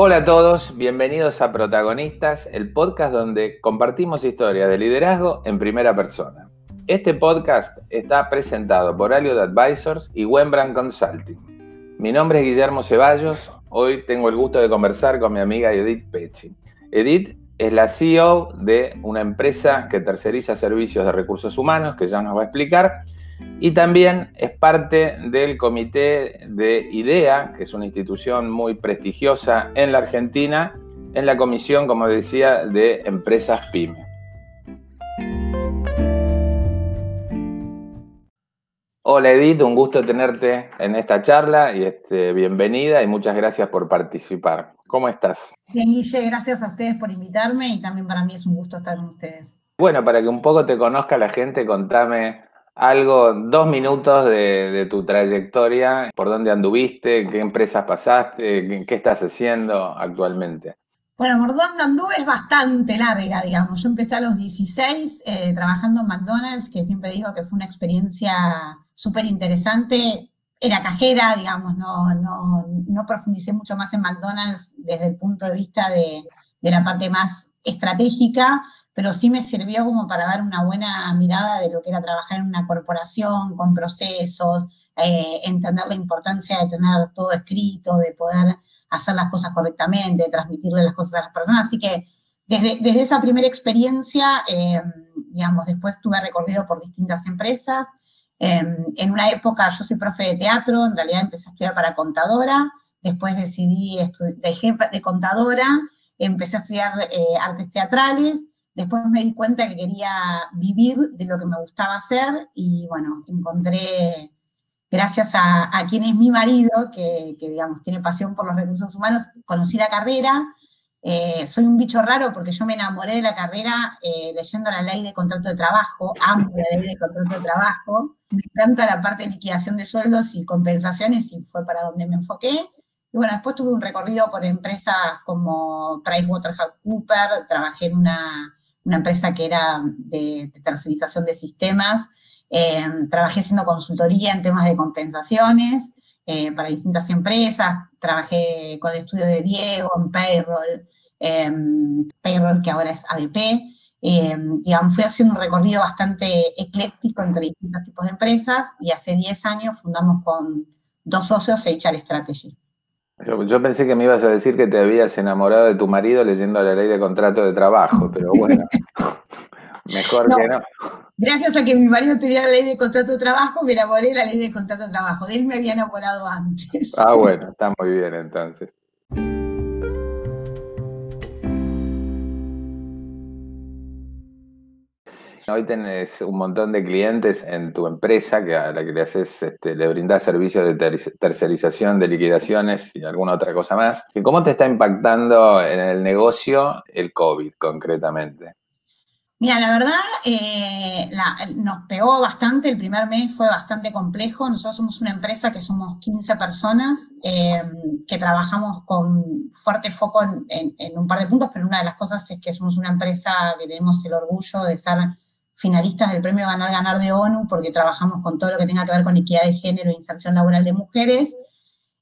Hola a todos, bienvenidos a Protagonistas, el podcast donde compartimos historias de liderazgo en primera persona. Este podcast está presentado por Aliot Advisors y Wembrandt Consulting. Mi nombre es Guillermo Ceballos, hoy tengo el gusto de conversar con mi amiga Edith Pecci. Edith es la CEO de una empresa que terceriza servicios de recursos humanos, que ya nos va a explicar, y también es parte del comité de IDEA, que es una institución muy prestigiosa en la Argentina, en la comisión, como decía, de empresas PYME. Hola Edith, un gusto tenerte en esta charla y este, bienvenida y muchas gracias por participar. ¿Cómo estás? Bien, Guille, gracias a ustedes por invitarme y también para mí es un gusto estar con ustedes. Bueno, para que un poco te conozca la gente, contame algo, dos minutos de, tu trayectoria, por dónde anduviste, qué empresas pasaste, qué estás haciendo actualmente. Bueno, por dónde anduve es bastante larga, digamos. Yo empecé a los 16 eh, trabajando en McDonald's, que siempre digo que fue una experiencia súper interesante. Era cajera, digamos, no, no, no, profundicé mucho más en McDonald's desde el punto de vista de, de la parte más estratégica, pero sí me sirvió como para dar una buena mirada de lo que era trabajar en una corporación con procesos, eh, entender la importancia de tener todo escrito, de poder hacer las cosas correctamente, de transmitirle las cosas a las personas. Así que desde, esa primera experiencia, eh, digamos, después tuve recorrido por distintas empresas. Eh, en una época yo soy profe de teatro, en realidad empecé a estudiar para contadora, después decidí, dejé de contadora, empecé a estudiar artes teatrales, Después me di cuenta que quería vivir de lo que me gustaba hacer y bueno, encontré, gracias a, quien es mi marido, que, digamos tiene pasión por los recursos humanos, conocí la carrera. Eh, soy un bicho raro porque yo me enamoré de la carrera eh, leyendo la ley de contrato de trabajo, amo la ley de contrato de trabajo, me encanta la parte de liquidación de sueldos y compensaciones y fue para donde me enfoqué. Y bueno, después tuve un recorrido por empresas como PricewaterhouseCoopers, trabajé en una una empresa que era de, tercerización de sistemas. Eh, trabajé haciendo consultoría en temas de compensaciones eh, para distintas empresas. Trabajé con el estudio de Diego en payroll, em, payroll que ahora es ADP. Em, digamos, fui haciendo un recorrido bastante ecléctico entre distintos tipos de empresas y hace 10 años fundamos con dos socios HR Strategy. Yo, pensé que me ibas a decir que te habías enamorado de tu marido leyendo la ley de contrato de trabajo, pero bueno, mejor que no. Gracias a que mi marido tenía la ley de contrato de trabajo, me enamoré de la ley de contrato de trabajo. De él me había enamorado antes. Ah, bueno, está muy bien entonces. Hoy tenés un montón de clientes en tu empresa que a la que le haces, este, le brindás servicios de tercerización, de liquidaciones y alguna otra cosa más. ¿Cómo te está impactando en el negocio el COVID concretamente? Mira, la verdad eh, nos pegó bastante, el primer mes fue bastante complejo. Nosotros somos una empresa que somos 15 personas, eh, que trabajamos con fuerte foco en, un par de puntos, pero una de las cosas es que somos una empresa que tenemos el orgullo de ser finalistas del premio Ganar Ganar de ONU porque trabajamos con todo lo que tenga que ver con equidad de género e inserción laboral de mujeres.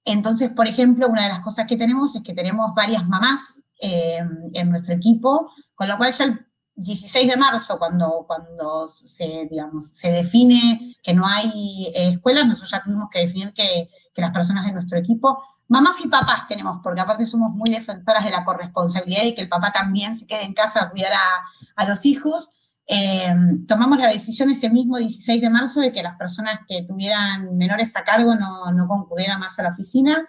Entonces, por ejemplo, una de las cosas que tenemos es que tenemos varias mamás eh, en nuestro equipo, con lo cual ya el 16 de marzo, cuando, cuando se, digamos, se define que no hay eh, escuelas, nosotros ya tuvimos que definir que, que las personas de nuestro equipo mamás y papás tenemos, porque aparte somos muy defensoras de la corresponsabilidad y que el papá también se quede en casa a cuidar a, a los hijos. Eh, tomamos la decisión ese mismo 16 de marzo de que las personas que tuvieran menores a cargo no, no concurrieran más a la oficina.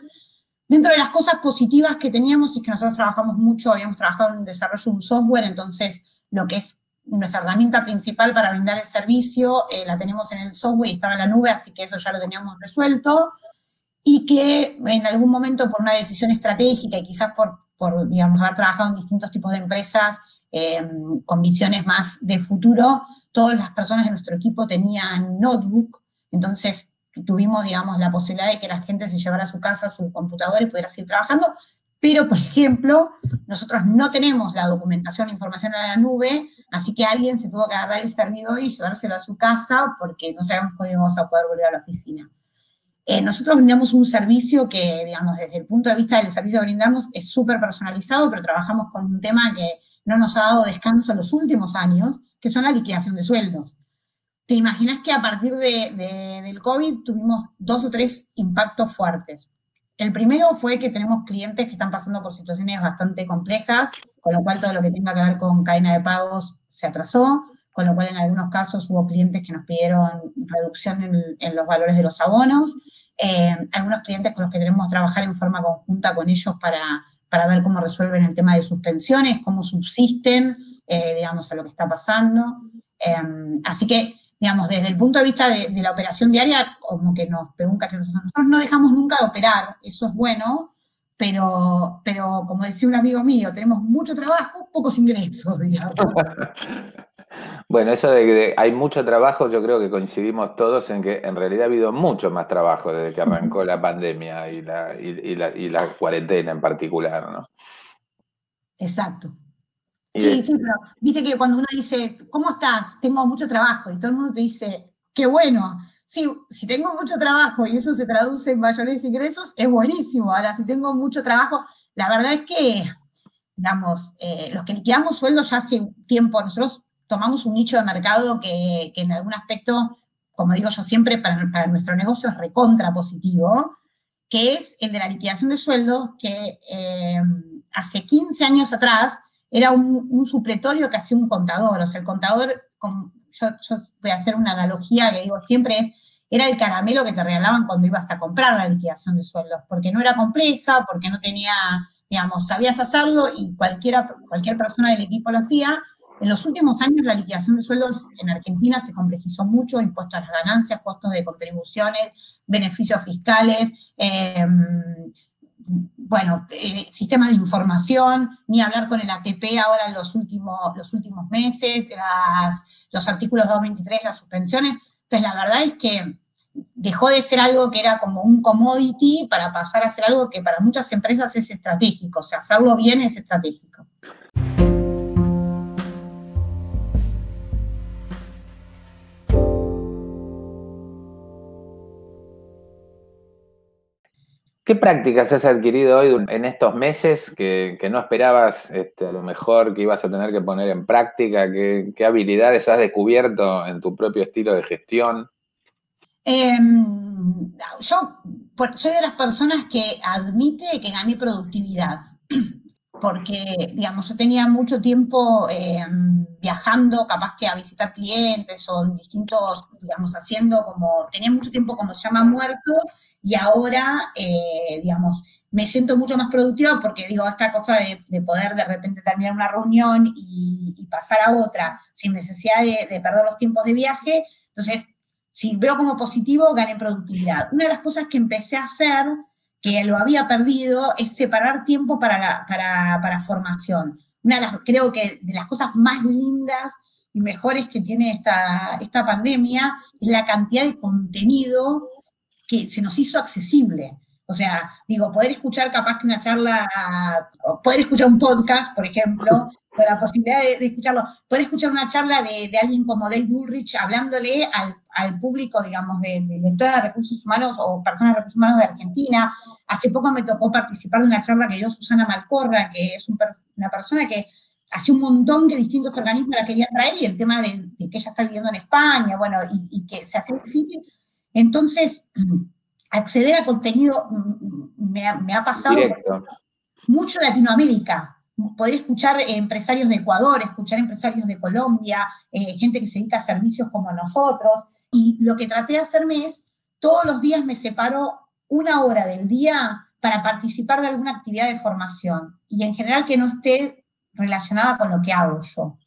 Dentro de las cosas positivas que teníamos es que nosotros trabajamos mucho, habíamos trabajado en el desarrollo de un software, entonces lo que es nuestra herramienta principal para brindar el servicio eh, la tenemos en el software y estaba en la nube, así que eso ya lo teníamos resuelto. Y que en algún momento por una decisión estratégica y quizás por, por digamos, haber trabajado en distintos tipos de empresas, eh, con visiones más de futuro, todas las personas de nuestro equipo tenían notebook, entonces tuvimos, digamos, la posibilidad de que la gente se llevara a su casa su computador y pudiera seguir trabajando, pero, por ejemplo, nosotros no tenemos la documentación e información en la nube, así que alguien se tuvo que agarrar el servidor y llevárselo a su casa porque no sabemos cómo íbamos a poder volver a la oficina. Eh, nosotros brindamos un servicio que, digamos, desde el punto de vista del servicio que brindamos es súper personalizado, pero trabajamos con un tema que no nos ha dado descanso en los últimos años, que son la liquidación de sueldos. ¿Te imaginas que a partir de, del COVID tuvimos dos o tres impactos fuertes? El primero fue que tenemos clientes que están pasando por situaciones bastante complejas, con lo cual todo lo que tenga que ver con cadena de pagos se atrasó con lo cual en algunos casos hubo clientes que nos pidieron reducción en, los valores de los abonos, eh, algunos clientes con los que queremos trabajar en forma conjunta con ellos para, para ver cómo resuelven el tema de suspensiones, cómo subsisten, eh, digamos, a lo que está pasando. Eh, así que, digamos, desde el punto de vista de, la operación diaria, como que nos pegó un cachetazo. Nosotros no dejamos nunca de operar, eso es bueno, pero, pero como decía un amigo mío, tenemos mucho trabajo, pocos ingresos, digamos. Bueno, eso de que hay mucho trabajo, yo creo que coincidimos todos en que en realidad ha habido mucho más trabajo desde que arrancó la pandemia y la, y, la, cuarentena en particular, ¿no? Exacto. Sí, sí, pero viste que cuando uno dice, ¿cómo estás? Tengo mucho trabajo, y todo el mundo te dice, qué bueno. Sí, si tengo mucho trabajo y eso se traduce en mayores ingresos, es buenísimo. Ahora, si tengo mucho trabajo, la verdad es que, digamos, eh, los que liquidamos sueldos ya hace tiempo, nosotros tomamos un nicho de mercado que, en algún aspecto, como digo yo siempre, para, nuestro negocio es recontra positivo, que es el de la liquidación de sueldos, que eh, hace 15 años atrás era un, supletorio que hacía un contador. O sea, el contador, yo, voy a hacer una analogía que digo siempre, es, era el caramelo que te regalaban cuando ibas a comprar la liquidación de sueldos, porque no era compleja, porque no tenía, digamos, sabías hacerlo y cualquiera, cualquier persona del equipo lo hacía, en los últimos años la liquidación de sueldos en Argentina se complejizó mucho, impuestos a las ganancias, costos de contribuciones, beneficios fiscales, em, bueno, eh, sistemas de información, ni hablar con el ATP ahora en los últimos, los últimos meses, los artículos 223, las suspensiones. Entonces, la verdad es que dejó de ser algo que era como un commodity para pasar a ser algo que para muchas empresas es estratégico, o sea, hacerlo bien es estratégico. ¿Qué prácticas has adquirido hoy en estos meses que, no esperabas este, a lo mejor que ibas a tener que poner en práctica? ¿Qué, habilidades has descubierto en tu propio estilo de gestión? Em, yo soy de las personas que admite que gané productividad, porque, digamos, yo tenía mucho tiempo em, viajando, capaz que a visitar clientes o en distintos, digamos, haciendo como, tenía mucho tiempo como se llama muerto y ahora, eh, digamos, me siento mucho más productiva porque digo, esta cosa de, poder de repente terminar una reunión y, pasar a otra sin necesidad de, perder los tiempos de viaje, entonces, si veo como positivo, gané productividad. Una de las cosas que empecé a hacer, que lo había perdido, es separar tiempo para, la, para, para formación. Una de las, creo que de las cosas más lindas y mejores que tiene esta, esta pandemia es la cantidad de contenido que se nos hizo accesible. O sea, digo, poder escuchar capaz que una charla, poder escuchar un podcast, por ejemplo, con la posibilidad de, escucharlo, poder escuchar una charla de, alguien como Dave Bullrich hablándole al, público, digamos, de, de de recursos humanos o personas de recursos humanos de Argentina. Hace poco me tocó participar de una charla que dio Susana Malcorra, que es una persona que hace un montón que distintos organismos la querían traer y el tema de, que ella está viviendo en España, bueno, y, y que se hace difícil entonces, acceder a contenido me ha, pasado mucho Latinoamérica. Poder escuchar empresarios de Ecuador, escuchar empresarios de Colombia, eh, gente que se dedica a servicios como nosotros. Y lo que traté de hacerme es, todos los días me separo una hora del día para participar de alguna actividad de formación. Y en general que no esté relacionada con lo que hago yo. O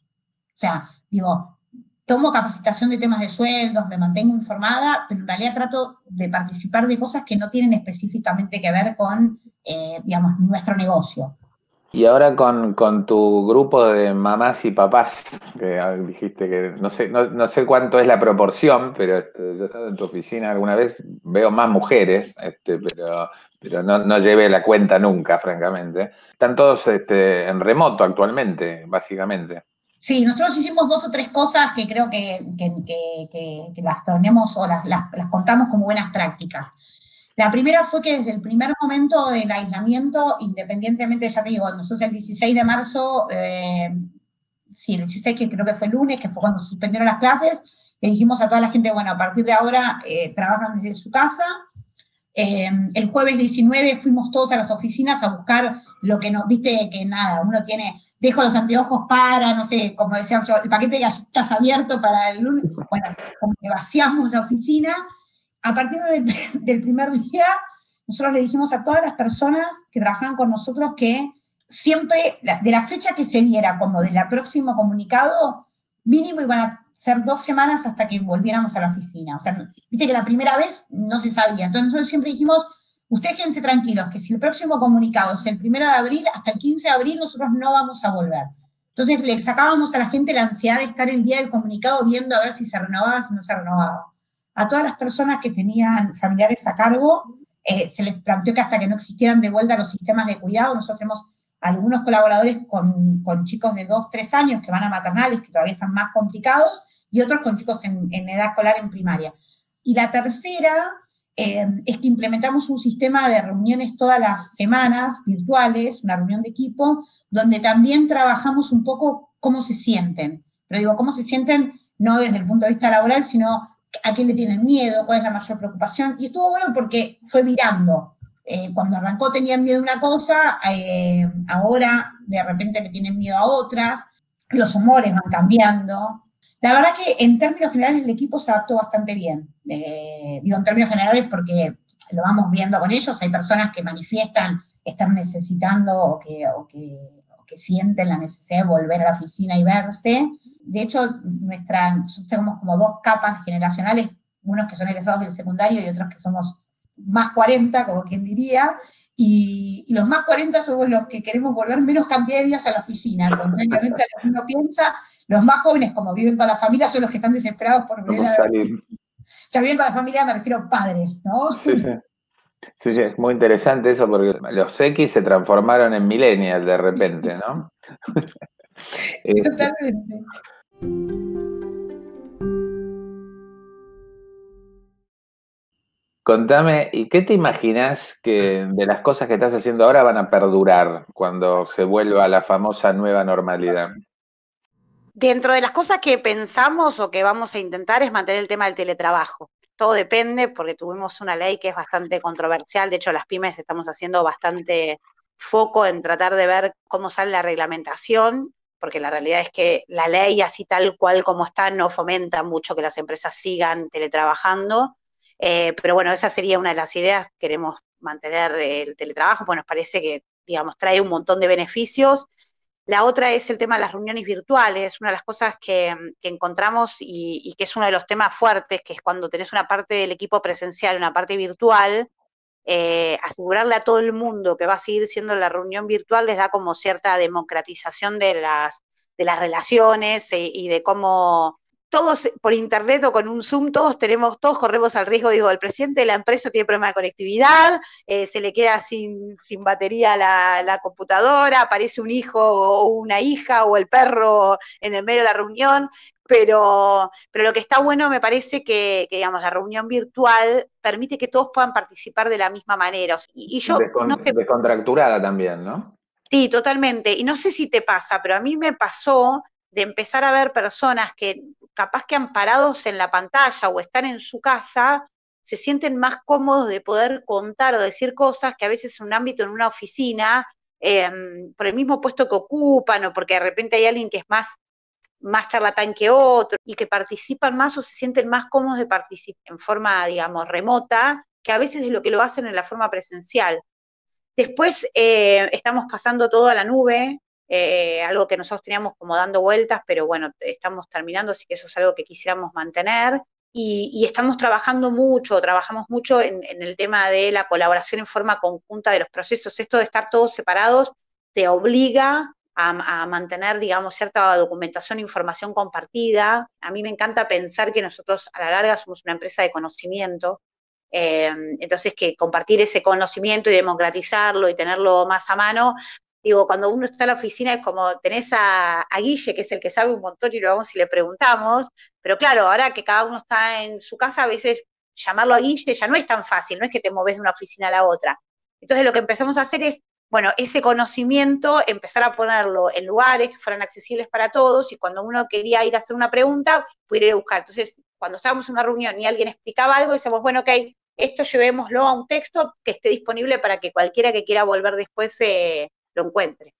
sea, digo, tomo capacitación de temas de sueldos, me mantengo informada, pero en realidad trato de participar de cosas que no tienen específicamente que ver con, eh, digamos, nuestro negocio. Y ahora con, tu grupo de mamás y papás, que dijiste que no sé, no, sé cuánto es la proporción, pero este, yo en tu oficina alguna vez, veo más mujeres, este, pero, pero no, no llevé la cuenta nunca, francamente. Están todos este, en remoto actualmente, básicamente. Sí, nosotros hicimos dos o tres cosas que creo que, las tenemos o las, contamos como buenas prácticas. La primera fue que desde el primer momento del aislamiento, independientemente, ya te digo, nosotros el 16 de marzo, eh, sí, el 16 que creo que fue el lunes, que fue cuando suspendieron las clases, le dijimos a toda la gente, bueno, a partir de ahora eh, trabajan desde su casa. Eh, el jueves 19 fuimos todos a las oficinas a buscar lo que nos, viste que nada, uno tiene, dejo los anteojos para, no sé, como decíamos, el paquete de galletas abierto para el lunes, bueno, como que vaciamos la oficina a partir del primer día, nosotros le dijimos a todas las personas que trabajaban con nosotros que siempre, de la fecha que se diera como de la próximo comunicado, mínimo iban a ser dos semanas hasta que volviéramos a la oficina. O sea, viste que la primera vez no se sabía. Entonces nosotros siempre dijimos, ustedes quédense tranquilos, que si el próximo comunicado es el primero de abril, hasta el 15 de abril nosotros no vamos a volver. Entonces le sacábamos a la gente la ansiedad de estar el día del comunicado viendo a ver si se renovaba, si no se renovaba a todas las personas que tenían familiares a cargo, eh, se les planteó que hasta que no existieran de vuelta los sistemas de cuidado, nosotros tenemos algunos colaboradores con, chicos de 2, 3 años que van a maternales, que todavía están más complicados, y otros con chicos en, edad escolar en primaria. Y la tercera eh, es que implementamos un sistema de reuniones todas las semanas virtuales, una reunión de equipo, donde también trabajamos un poco cómo se sienten. Pero digo, cómo se sienten no desde el punto de vista laboral, sino a quién le tienen miedo, cuál es la mayor preocupación. Y estuvo bueno porque fue virando. Eh, cuando arrancó tenían miedo a una cosa, eh, ahora de repente le tienen miedo a otras, los humores van cambiando. La verdad que en términos generales el equipo se adaptó bastante bien. Eh, digo en términos generales porque lo vamos viendo con ellos, hay personas que manifiestan estar necesitando o que, o que, o que sienten la necesidad de volver a la oficina y verse, de hecho, nuestra, nosotros tenemos como dos capas generacionales, unos que son egresados del secundario y otros que somos más 40, como quien diría, y, los más 40 somos los que queremos volver menos cantidad de días a la oficina, contrariamente a lo que uno piensa, los más jóvenes, como viven con la familia, son los que están desesperados por volver a salir. O sea, viven con la familia, me refiero a padres, ¿no? Sí, sí. Sí, sí, es muy interesante eso porque los X se transformaron en millennials de repente, ¿no? Totalmente. Contame, ¿y qué te imaginas que de las cosas que estás haciendo ahora van a perdurar cuando se vuelva a la famosa nueva normalidad? Dentro de las cosas que pensamos o que vamos a intentar es mantener el tema del teletrabajo. Todo depende porque tuvimos una ley que es bastante controversial. De hecho, las pymes estamos haciendo bastante foco en tratar de ver cómo sale la reglamentación porque la realidad es que la ley así tal cual como está no fomenta mucho que las empresas sigan teletrabajando, eh, pero bueno, esa sería una de las ideas, queremos mantener el teletrabajo, pues nos parece que, digamos, trae un montón de beneficios. La otra es el tema de las reuniones virtuales, una de las cosas que, encontramos y, y, que es uno de los temas fuertes, que es cuando tenés una parte del equipo presencial una parte virtual, eh, asegurarle a todo el mundo que va a seguir siendo la reunión virtual les da como cierta democratización de las, de las relaciones eh, y de cómo todos por internet o con un Zoom, todos tenemos, todos corremos al riesgo, digo, el presidente de la empresa tiene problema de conectividad, eh, se le queda sin, sin batería la, la, computadora, aparece un hijo o una hija o el perro en el medio de la reunión, pero, pero lo que está bueno me parece que, digamos, la reunión virtual permite que todos puedan participar de la misma manera. Y, yo no Descontracturada también, ¿no? Sí, totalmente. Y no sé si te pasa, pero a mí me pasó de empezar a ver personas que capaz que amparados en la pantalla o están en su casa, se sienten más cómodos de poder contar o decir cosas que a veces en un ámbito, en una oficina, em, por el mismo puesto que ocupan o porque de repente hay alguien que es más más charlatán que otro y que participan más o se sienten más cómodos de participar en forma, digamos, remota, que a veces es lo que lo hacen en la forma presencial. Después eh, estamos pasando todo a la nube, eh, algo que nosotros teníamos como dando vueltas, pero bueno, estamos terminando, así que eso es algo que quisiéramos mantener. Y, estamos trabajando mucho, trabajamos mucho en, en, el tema de la colaboración en forma conjunta de los procesos. Esto de estar todos separados te obliga a, mantener, digamos, cierta documentación e información compartida. A mí me encanta pensar que nosotros a la larga somos una empresa de conocimiento, eh, entonces que compartir ese conocimiento y democratizarlo y tenerlo más a mano, digo, cuando uno está en la oficina es como tenés a, a, Guille, que es el que sabe un montón y lo vamos y le preguntamos, pero claro, ahora que cada uno está en su casa, a veces llamarlo a Guille ya no es tan fácil, no es que te moves de una oficina a la otra. Entonces lo que empezamos a hacer es, bueno, ese conocimiento, empezar a ponerlo en lugares que fueran accesibles para todos y cuando uno quería ir a hacer una pregunta, pudiera ir a buscar. Entonces, cuando estábamos en una reunión y alguien explicaba algo, decíamos, bueno, ok, esto llevémoslo a un texto que esté disponible para que cualquiera que quiera volver después eh, lo encuentre.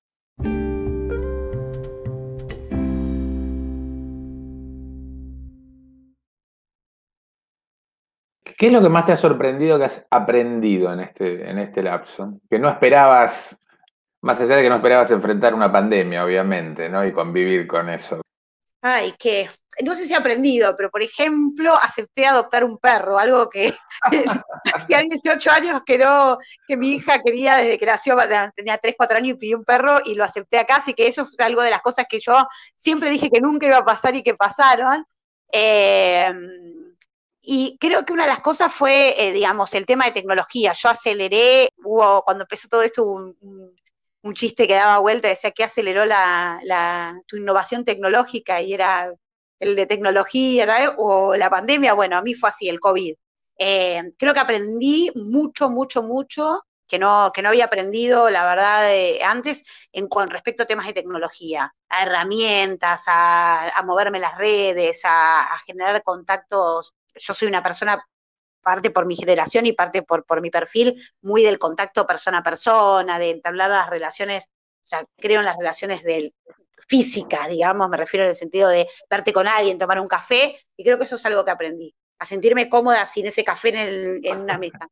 ¿Qué es lo que más te ha sorprendido que has aprendido en este, en este lapso? Que no esperabas, más allá de que no esperabas enfrentar una pandemia, obviamente, ¿no? Y convivir con eso. Ay, que no sé si he aprendido, pero por ejemplo, acepté adoptar un perro, algo que hacía 18 años que no, que mi hija quería desde que nació, tenía 3, 4 años y pidió un perro y lo acepté acá, así que eso fue algo de las cosas que yo siempre dije que nunca iba a pasar y que pasaron. Eh, y creo que una de las cosas fue, eh, digamos, el tema de tecnología. Yo aceleré, hubo, cuando empezó todo esto, un, un, chiste que daba vuelta, decía que aceleró la, tu innovación tecnológica y era el de tecnología o la pandemia. Bueno, a mí fue así, el COVID. Eh, creo que aprendí mucho, mucho, mucho que no, que no había aprendido, la verdad, antes en, con respecto a temas de tecnología, a herramientas, a, moverme las redes, a, a, generar contactos yo soy una persona, parte por mi generación y parte por, por mi perfil, muy del contacto persona a persona, de entablar las relaciones, o sea, creo en las relaciones del, físicas, digamos, me refiero en el sentido de verte con alguien, tomar un café, y creo que eso es algo que aprendí, a sentirme cómoda sin ese café en, en una mesa.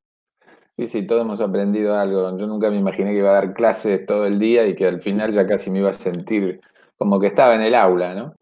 Sí, sí, todos hemos aprendido algo. Yo nunca me imaginé que iba a dar clases todo el día y que al final ya casi me iba a sentir como que estaba en el aula, ¿no?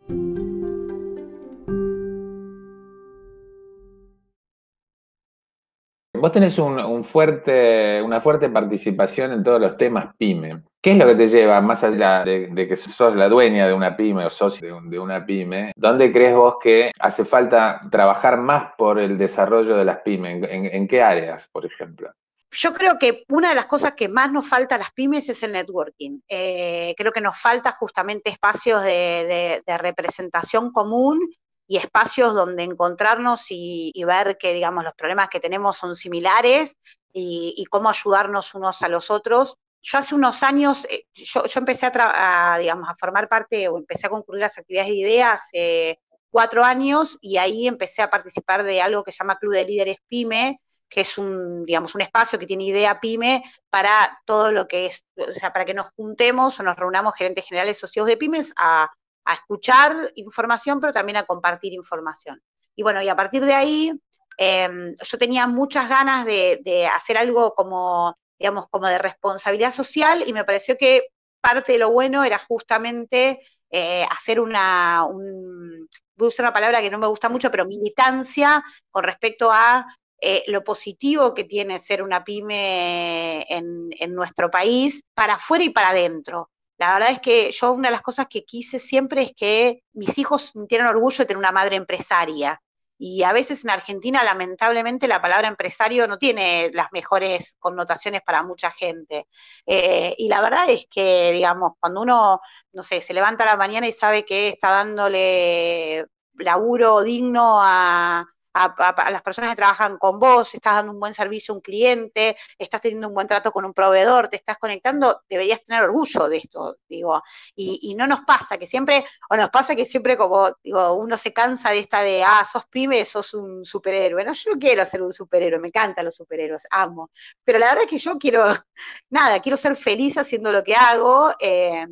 Vos tenés una fuerte participación en todos los temas pyme. ¿Qué es lo que te lleva, más allá de, que sos la dueña de una pyme o socio de, una pyme, dónde crees vos que hace falta trabajar más por el desarrollo de las pymes? ¿En, qué áreas, por ejemplo? Yo creo que una de las cosas que más nos falta a las pymes es el networking. Eh, creo que nos falta justamente espacios de representación común y espacios donde encontrarnos y, ver que, digamos, los problemas que tenemos son similares y, cómo ayudarnos unos a los otros. Yo hace unos años, eh, yo, empecé a, digamos, a formar parte o empecé a concluir las actividades de ideas hace cuatro años y ahí empecé a participar de algo que se llama Club de Líderes PYME, que es un, digamos, un espacio que tiene idea PYME para todo lo que es, o sea, para que nos juntemos o nos reunamos gerentes generales socios de pymes a a escuchar información, pero también a compartir información. Y bueno, y a partir de ahí, em, yo tenía muchas ganas de, hacer algo como, digamos, como de responsabilidad social y me pareció que parte de lo bueno era justamente eh, hacer una, voy a usar una palabra que no me gusta mucho, pero militancia con respecto a eh, lo positivo que tiene ser una pyme en, en, nuestro país, para afuera y para adentro. La verdad es que yo una de las cosas que quise siempre es que mis hijos sintieran orgullo de tener una madre empresaria. Y a veces en Argentina, lamentablemente, la palabra empresario no tiene las mejores connotaciones para mucha gente. Eh, y la verdad es que, digamos, cuando uno, no sé, se levanta a la mañana y sabe que está dándole laburo digno a, a, las personas que trabajan con vos, estás dando un buen servicio a un cliente, estás teniendo un buen trato con un proveedor, te estás conectando, deberías tener orgullo de esto, digo. Y, no nos pasa que siempre, o nos pasa que siempre como, digo, uno se cansa de esta de, ah, sos pyme, sos un superhéroe. No, yo no quiero ser un superhéroe, me encantan los superhéroes, amo. Pero la verdad es que yo quiero, nada, quiero ser feliz haciendo lo que hago. Eh,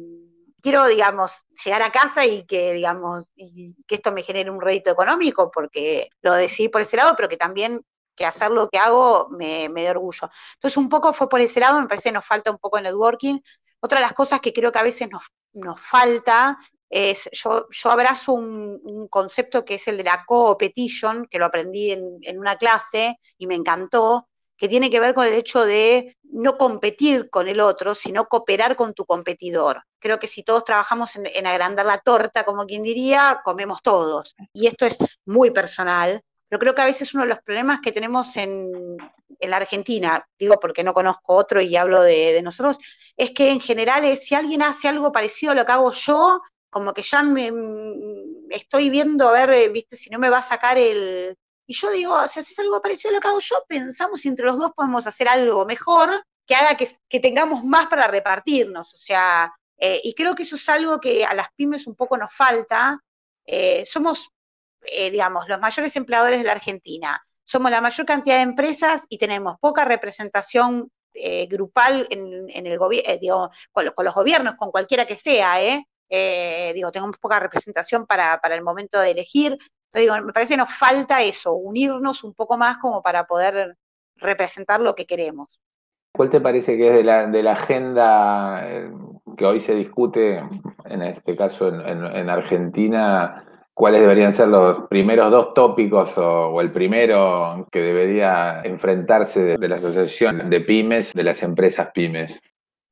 quiero, digamos, llegar a casa y que, digamos, y que esto me genere un rédito económico, porque lo decidí por ese lado, pero que también que hacer lo que hago me, me da orgullo. Entonces, un poco fue por ese lado, me parece que nos falta un poco networking. Otra de las cosas que creo que a veces nos, nos falta es, yo, yo abrazo un, un, concepto que es el de la co-petition, que lo aprendí en, en una clase y me encantó, que tiene que ver con el hecho de no competir con el otro, sino cooperar con tu competidor. Creo que si todos trabajamos en, agrandar la torta, como quien diría, comemos todos. Y esto es muy personal, pero creo que a veces uno de los problemas que tenemos en, la Argentina, digo porque no conozco otro y hablo de, nosotros, es que en general es, si alguien hace algo parecido a lo que hago yo, como que ya me, estoy viendo a ver, viste, si no me va a sacar el, Y yo digo, si haces algo parecido a lo que hago yo, pensamos si entre los dos podemos hacer algo mejor que haga que, tengamos más para repartirnos. O sea, eh, y creo que eso es algo que a las pymes un poco nos falta. Eh, somos, eh, digamos, los mayores empleadores de la Argentina. Somos la mayor cantidad de empresas y tenemos poca representación grupal en, el gobierno, con, con, los gobiernos, con cualquiera que sea, ¿eh? digo, tenemos poca representación para, para el momento de elegir. Digo, me parece que nos falta eso, unirnos un poco más como para poder representar lo que queremos. ¿Cuál te parece que es de la, de la agenda eh, que hoy se discute, en este caso en, Argentina, cuáles deberían ser los primeros dos tópicos o, el primero que debería enfrentarse de, la asociación de pymes, de las empresas pymes?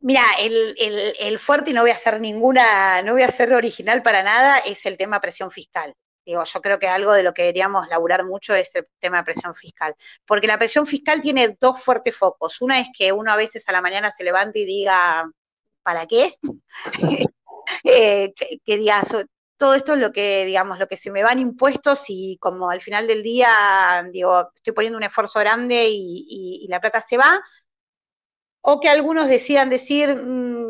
Mira, el, el, fuerte, y no voy a hacer ninguna, no voy a ser original para nada, es el tema presión fiscal. Digo, yo creo que algo de lo que deberíamos laburar mucho es el tema de presión fiscal, porque la presión fiscal tiene dos fuertes focos. Una es que uno a veces a la mañana se levanta y diga, ¿para qué? Eh, que, diga, todo esto es lo que, digamos, lo que se me van impuestos y como al final del día, digo, estoy poniendo un esfuerzo grande y, la plata se va, o que algunos decidan decir, mm,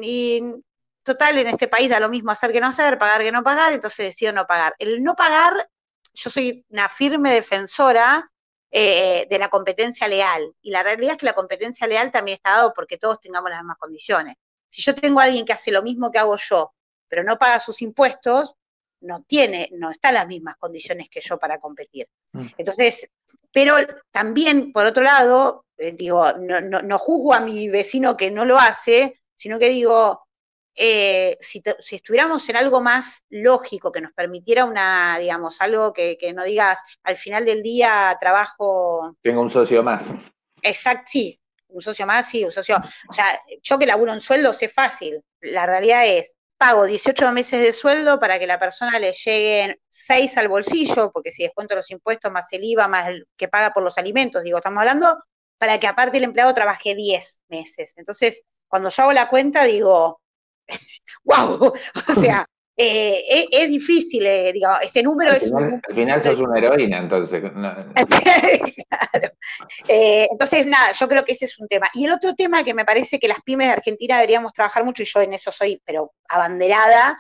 total, en este país da lo mismo hacer que no hacer, pagar que no pagar, entonces decido no pagar. El no pagar, yo soy una firme defensora eh, de la competencia leal. Y la realidad es que la competencia leal también está dado porque todos tengamos las mismas condiciones. Si yo tengo a alguien que hace lo mismo que hago yo, pero no paga sus impuestos, no tiene, no está en las mismas condiciones que yo para competir. Mm. Entonces, pero también, por otro lado, eh, digo, no, no juzgo a mi vecino que no lo hace, sino que digo, eh, si, estuviéramos en algo más lógico, que nos permitiera una, digamos, algo que, no digas al final del día trabajo. Tengo un socio más. Exacto, sí, un socio más, sí, un socio. O sea, yo que laburo en sueldo sé fácil. La realidad es, pago 18 meses de sueldo para que la persona le lleguen 6 al bolsillo, porque si descuento los impuestos más el IVA, más el que paga por los alimentos, digo, estamos hablando, para que aparte el empleado trabaje 10 meses. Entonces, cuando yo hago la cuenta, digo, wow, o sea, eh, es, difícil, eh, digamos, ese número al es... Al final sos una heroína, entonces. Eh, entonces, nada, yo creo que ese es un tema. Y el otro tema que me parece que las pymes de Argentina deberíamos trabajar mucho, y yo en eso soy, pero abanderada,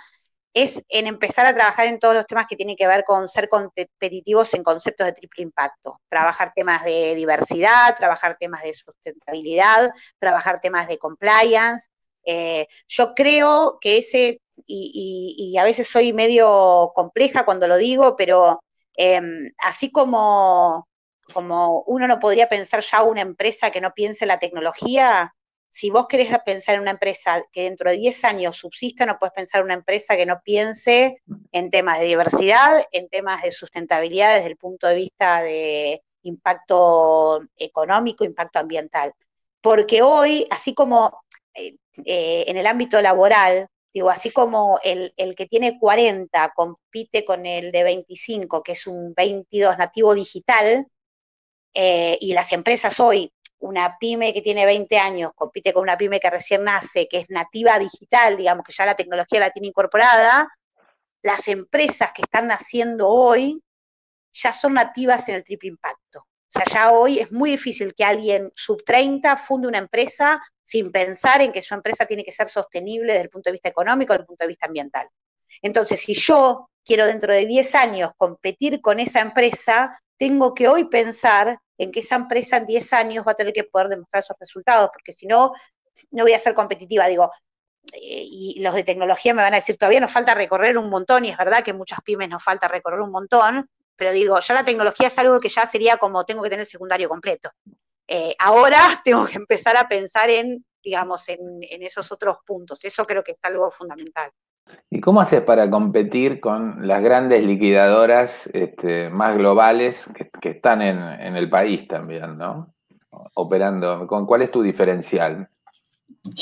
es en empezar a trabajar en todos los temas que tienen que ver con ser competitivos en conceptos de triple impacto. Trabajar temas de diversidad, trabajar temas de sustentabilidad, trabajar temas de compliance, eh, yo creo que ese, y, a veces soy medio compleja cuando lo digo, pero em, así como, como uno no podría pensar ya una empresa que no piense en la tecnología, si vos querés pensar en una empresa que dentro de 10 años subsista, no puedes pensar en una empresa que no piense en temas de diversidad, en temas de sustentabilidad desde el punto de vista de impacto económico, impacto ambiental. Porque hoy, así como eh, en el ámbito laboral, digo, así como el, que tiene 40 compite con el de 25, que es un 22 nativo digital, eh, y las empresas hoy, una pyme que tiene 20 años compite con una pyme que recién nace, que es nativa digital, digamos que ya la tecnología la tiene incorporada, las empresas que están naciendo hoy ya son nativas en el triple impacto. O sea, ya hoy es muy difícil que alguien sub 30 funde una empresa sin pensar en que su empresa tiene que ser sostenible desde el punto de vista económico, desde el punto de vista ambiental. Entonces, si yo quiero dentro de 10 años competir con esa empresa, tengo que hoy pensar en que esa empresa en 10 años va a tener que poder demostrar esos resultados, porque si no, no voy a ser competitiva. Digo, eh, y los de tecnología me van a decir, todavía nos falta recorrer un montón, y es verdad que muchas pymes nos falta recorrer un montón, pero digo, ya la tecnología es algo que ya sería como tengo que tener secundario completo. Eh, ahora tengo que empezar a pensar en, digamos, en, esos otros puntos. Eso creo que es algo fundamental. ¿Y cómo haces para competir con las grandes liquidadoras este, más globales que, están en, en, el país también, ¿no? Operando. ¿Con cuál es tu diferencial?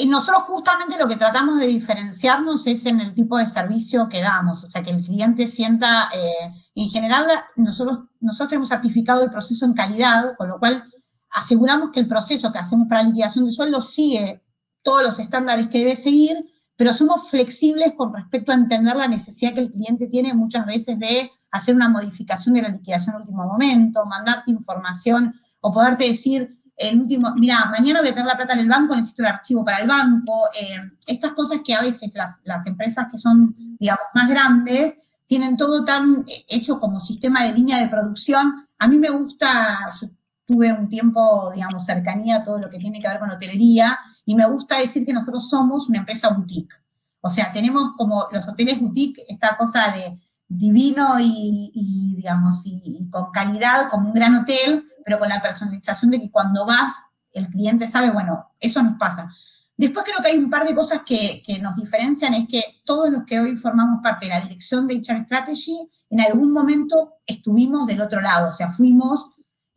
Nosotros justamente lo que tratamos de diferenciarnos es en el tipo de servicio que damos, o sea, que el cliente sienta, eh, en general, nosotros, nosotros tenemos certificado el proceso en calidad, con lo cual aseguramos que el proceso que hacemos para liquidación de sueldo sigue todos los estándares que debe seguir, pero somos flexibles con respecto a entender la necesidad que el cliente tiene muchas veces de hacer una modificación de la liquidación en último momento, mandarte información o poderte decir, el último, mira, mañana voy a tener la plata en el banco, necesito el archivo para el banco. Eh, estas cosas que a veces las, las, empresas que son, digamos, más grandes, tienen todo tan hecho como sistema de línea de producción. A mí me gusta, yo tuve un tiempo, digamos, cercanía a todo lo que tiene que ver con hotelería, y me gusta decir que nosotros somos una empresa boutique. O sea, tenemos como los hoteles boutique, esta cosa de divino y, digamos, y, con calidad, como un gran hotel, pero con la personalización de que cuando vas, el cliente sabe, bueno, eso nos pasa. Después creo que hay un par de cosas que, que, nos diferencian, es que todos los que hoy formamos parte de la dirección de HR Strategy, en algún momento estuvimos del otro lado, o sea, fuimos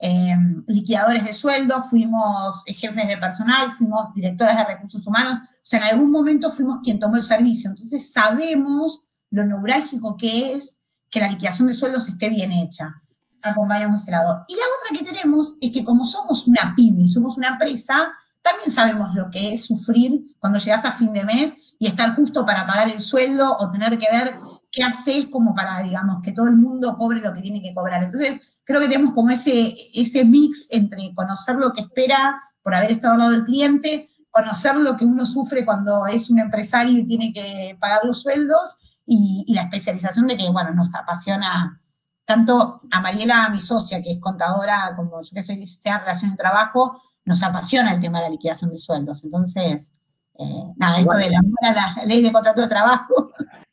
eh, liquidadores de sueldo, fuimos jefes de personal, fuimos directores de recursos humanos, o sea, en algún momento fuimos quien tomó el servicio, entonces sabemos lo neurálgico que es que la liquidación de sueldos esté bien hecha. Acompañamos ese lado. Y la otra que tenemos es que como somos una pyme, somos una empresa, también sabemos lo que es sufrir cuando llegas a fin de mes y estar justo para pagar el sueldo o tener que ver qué haces como para, digamos, que todo el mundo cobre lo que tiene que cobrar. Entonces, creo que tenemos como ese, ese mix entre conocer lo que espera por haber estado al lado del cliente, conocer lo que uno sufre cuando es un empresario y tiene que pagar los sueldos, y, la especialización de que, bueno, nos apasiona tanto a Mariela, mi socia, que es contadora, como yo que soy licenciada en Relaciones de Trabajo, nos apasiona el tema de la liquidación de sueldos. Entonces, eh, nada, esto de la, la ley de contrato de trabajo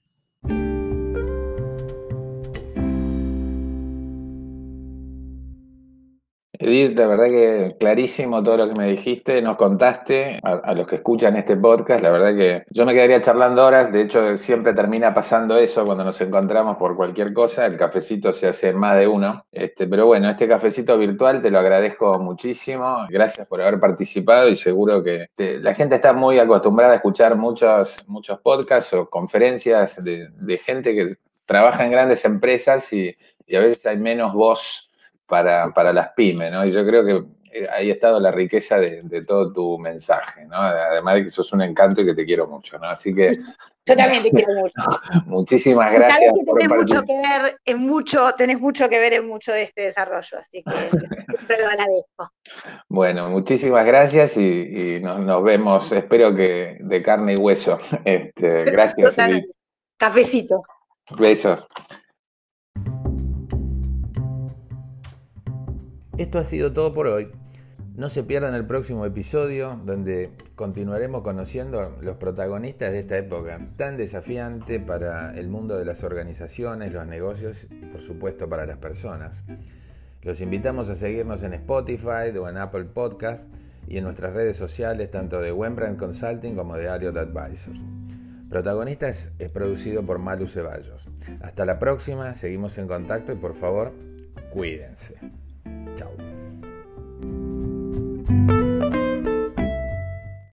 Edith, la verdad que clarísimo todo lo que me dijiste, nos contaste a, los que escuchan este podcast, la verdad que yo me quedaría charlando horas, de hecho siempre termina pasando eso cuando nos encontramos por cualquier cosa, el cafecito se hace más de uno, este, pero bueno, este cafecito virtual te lo agradezco muchísimo, gracias por haber participado y seguro que la gente está muy acostumbrada a escuchar muchos, muchos podcasts o conferencias de, gente que trabaja en grandes empresas y, y a veces hay menos voz para, las pymes, ¿no? Y yo creo que eh, ahí ha estado la riqueza de, todo tu mensaje, ¿no? Además de que sos un encanto y que te quiero mucho, ¿no? Así que... Yo también te quiero mucho. Muchísimas gracias. que tenés mucho que ver en mucho, tenés mucho que ver en mucho de este desarrollo, así que siempre lo agradezco. Bueno, muchísimas gracias y, nos, vemos, espero que de carne y hueso. Este, gracias. Cafecito. Besos. Esto ha sido todo por hoy. No se pierdan el próximo episodio donde continuaremos conociendo los protagonistas de esta época tan desafiante para el mundo de las organizaciones, los negocios y por supuesto para las personas. Los invitamos a seguirnos en Spotify o en Apple Podcast y en nuestras redes sociales tanto de Wembrandt Consulting como de Ariot Advisors. Protagonistas es producido por Malu Ceballos. Hasta la próxima, seguimos en contacto y por favor, cuídense. Chao.